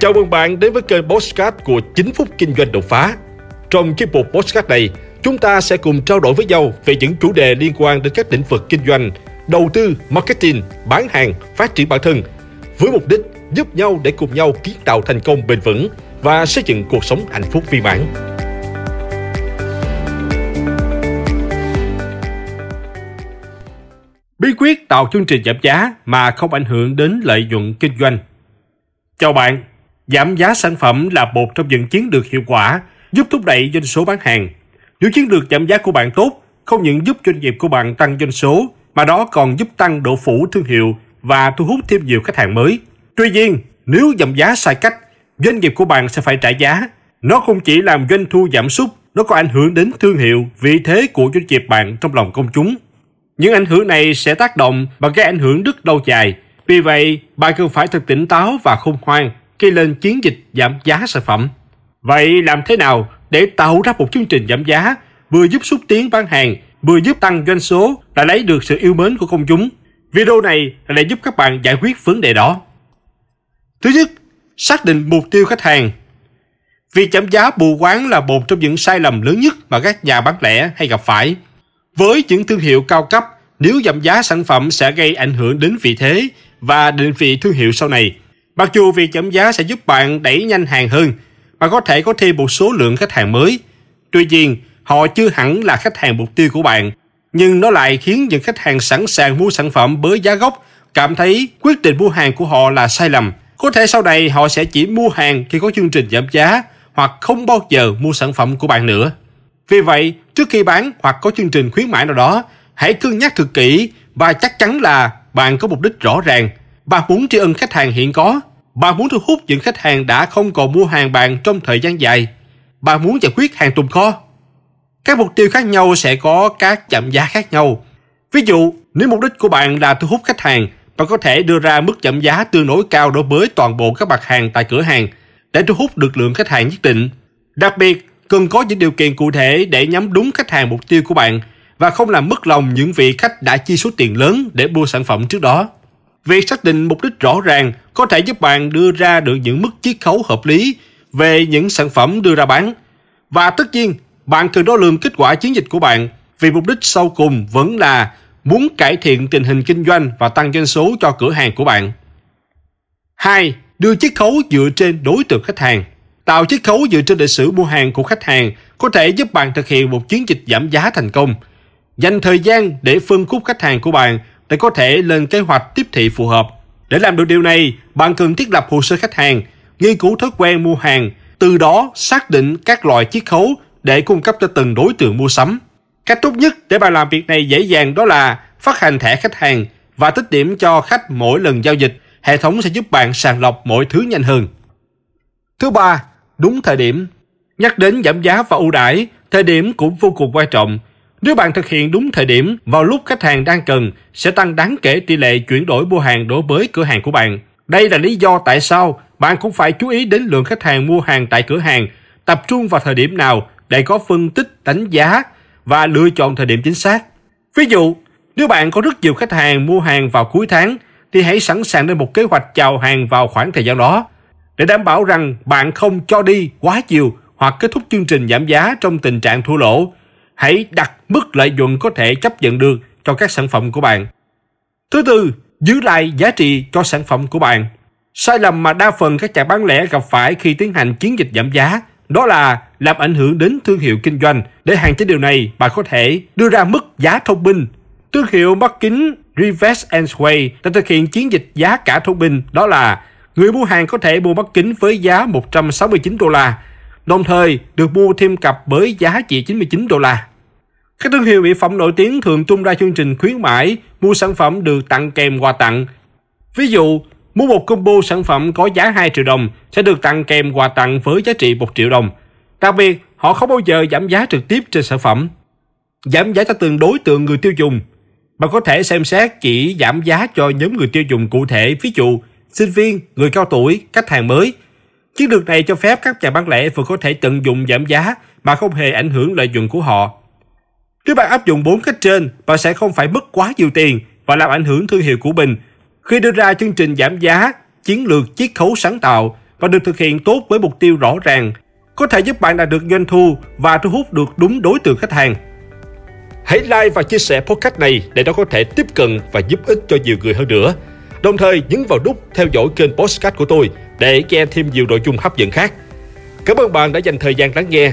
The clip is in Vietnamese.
Chào mừng bạn đến với kênh Postcard của 9 phút kinh doanh đột phá. Trong chiếc mục Postcard này, chúng ta sẽ cùng trao đổi với nhau về những chủ đề liên quan đến các lĩnh vực kinh doanh, đầu tư, marketing, bán hàng, phát triển bản thân, với mục đích giúp nhau để cùng nhau kiến tạo thành công bền vững và xây dựng cuộc sống hạnh phúc viên mãn. Bí quyết tạo chương trình giảm giá mà không ảnh hưởng đến lợi nhuận kinh doanh. Chào bạn, giảm giá sản phẩm là một trong những chiến lược hiệu quả giúp thúc đẩy doanh số bán hàng. Nếu chiến lược giảm giá của bạn tốt, không những giúp doanh nghiệp của bạn tăng doanh số, mà đó còn giúp tăng độ phủ thương hiệu và thu hút thêm nhiều khách hàng mới. Tuy nhiên, nếu giảm giá sai cách, doanh nghiệp của bạn sẽ phải trả giá. Nó không chỉ làm doanh thu giảm sút, nó còn ảnh hưởng đến thương hiệu, vị thế của doanh nghiệp bạn trong lòng công chúng. Những ảnh hưởng này sẽ tác động và gây ảnh hưởng rất lâu dài. Vì vậy, bạn cần phải thật tỉnh táo và khôn ngoan khi lên chiến dịch giảm giá sản phẩm. Vậy làm thế nào để tạo ra một chương trình giảm giá vừa giúp xúc tiến bán hàng, vừa giúp tăng doanh số và lấy được sự yêu mến của công chúng? Video này là để giúp các bạn giải quyết vấn đề đó. Thứ nhất, xác định mục tiêu khách hàng. Việc giảm giá bù quán là một trong những sai lầm lớn nhất mà các nhà bán lẻ hay gặp phải. Với những thương hiệu cao cấp, nếu giảm giá sản phẩm sẽ gây ảnh hưởng đến vị thế và định vị thương hiệu sau này. Mặc dù việc giảm giá sẽ giúp bạn đẩy nhanh hàng hơn, và có thể có thêm một số lượng khách hàng mới. Tuy nhiên, họ chưa hẳn là khách hàng mục tiêu của bạn, nhưng nó lại khiến những khách hàng sẵn sàng mua sản phẩm với giá gốc cảm thấy quyết định mua hàng của họ là sai lầm. Có thể sau này họ sẽ chỉ mua hàng khi có chương trình giảm giá hoặc không bao giờ mua sản phẩm của bạn nữa. Vì vậy, trước khi bán hoặc có chương trình khuyến mãi nào đó, hãy cân nhắc thật kỹ và chắc chắn là bạn có mục đích rõ ràng. Bạn muốn tri ân khách hàng hiện có, bạn muốn thu hút những khách hàng đã không còn mua hàng bạn trong thời gian dài. Bạn muốn giải quyết hàng tồn kho. Các mục tiêu khác nhau sẽ có các giảm giá khác nhau. Ví dụ, nếu mục đích của bạn là thu hút khách hàng, bạn có thể đưa ra mức giảm giá tương đối cao đối với toàn bộ các mặt hàng tại cửa hàng để thu hút được lượng khách hàng nhất định. Đặc biệt, cần có những điều kiện cụ thể để nhắm đúng khách hàng mục tiêu của bạn và không làm mất lòng những vị khách đã chi số tiền lớn để mua sản phẩm trước đó. Việc xác định mục đích rõ ràng có thể giúp bạn đưa ra được những mức chiết khấu hợp lý về những sản phẩm đưa ra bán. Và tất nhiên, bạn cần đo lường kết quả chiến dịch của bạn vì mục đích sau cùng vẫn là muốn cải thiện tình hình kinh doanh và tăng doanh số cho cửa hàng của bạn. 2. Đưa chiết khấu dựa trên đối tượng khách hàng. Tạo chiết khấu dựa trên lịch sử mua hàng của khách hàng có thể giúp bạn thực hiện một chiến dịch giảm giá thành công. Dành thời gian để phân khúc khách hàng của bạn để có thể lên kế hoạch tiếp thị phù hợp. Để làm được điều này, bạn cần thiết lập hồ sơ khách hàng, nghiên cứu thói quen mua hàng, từ đó xác định các loại chiết khấu để cung cấp cho từng đối tượng mua sắm. Cách tốt nhất để bạn làm việc này dễ dàng đó là phát hành thẻ khách hàng và tích điểm cho khách mỗi lần giao dịch. Hệ thống sẽ giúp bạn sàng lọc mọi thứ nhanh hơn. Thứ ba, đúng thời điểm. Nhắc đến giảm giá và ưu đãi, thời điểm cũng vô cùng quan trọng. Nếu bạn thực hiện đúng thời điểm vào lúc khách hàng đang cần, sẽ tăng đáng kể tỷ lệ chuyển đổi mua hàng đối với cửa hàng của bạn. Đây là lý do tại sao bạn cũng phải chú ý đến lượng khách hàng mua hàng tại cửa hàng, tập trung vào thời điểm nào để có phân tích, đánh giá và lựa chọn thời điểm chính xác. Ví dụ, nếu bạn có rất nhiều khách hàng mua hàng vào cuối tháng, thì hãy sẵn sàng lên một kế hoạch chào hàng vào khoảng thời gian đó để đảm bảo rằng bạn không cho đi quá nhiều hoặc kết thúc chương trình giảm giá trong tình trạng thua lỗ hãy đặt mức lợi nhuận có thể chấp nhận được cho các sản phẩm của bạn. Thứ tư, giữ lại giá trị cho sản phẩm của bạn. Sai lầm mà đa phần các nhà bán lẻ gặp phải khi tiến hành chiến dịch giảm giá đó là làm ảnh hưởng đến thương hiệu kinh doanh. Để hạn chế điều này, bạn có thể đưa ra mức giá thông minh. Thương hiệu mắt kính Reverse and Sway đã thực hiện chiến dịch giá cả thông minh đó là người mua hàng có thể mua mắt kính với giá 169 đô la đồng thời được mua thêm cặp với giá chỉ 99 đô la. Các thương hiệu mỹ phẩm nổi tiếng thường tung ra chương trình khuyến mãi mua sản phẩm được tặng kèm quà tặng. Ví dụ, mua một combo sản phẩm có giá 2 triệu đồng sẽ được tặng kèm quà tặng với giá trị 1 triệu đồng. Đặc biệt, họ không bao giờ giảm giá trực tiếp trên sản phẩm. Giảm giá cho từng đối tượng người tiêu dùng. Bạn có thể xem xét chỉ giảm giá cho nhóm người tiêu dùng cụ thể, ví dụ sinh viên, người cao tuổi, khách hàng mới – Chiến lược này cho phép các nhà bán lẻ vừa có thể tận dụng giảm giá mà không hề ảnh hưởng lợi nhuận của họ. Nếu bạn áp dụng bốn cách trên, bạn sẽ không phải mất quá nhiều tiền và làm ảnh hưởng thương hiệu của mình. Khi đưa ra chương trình giảm giá, chiến lược chiết khấu sáng tạo, và được thực hiện tốt với mục tiêu rõ ràng, có thể giúp bạn đạt được doanh thu và thu hút được đúng đối tượng khách hàng. Hãy like và chia sẻ podcast này để nó có thể tiếp cận và giúp ích cho nhiều người hơn nữa. Đồng thời nhấn vào nút theo dõi kênh podcast của tôi để nghe thêm nhiều nội dung hấp dẫn khác. Cảm ơn bạn đã dành thời gian lắng nghe.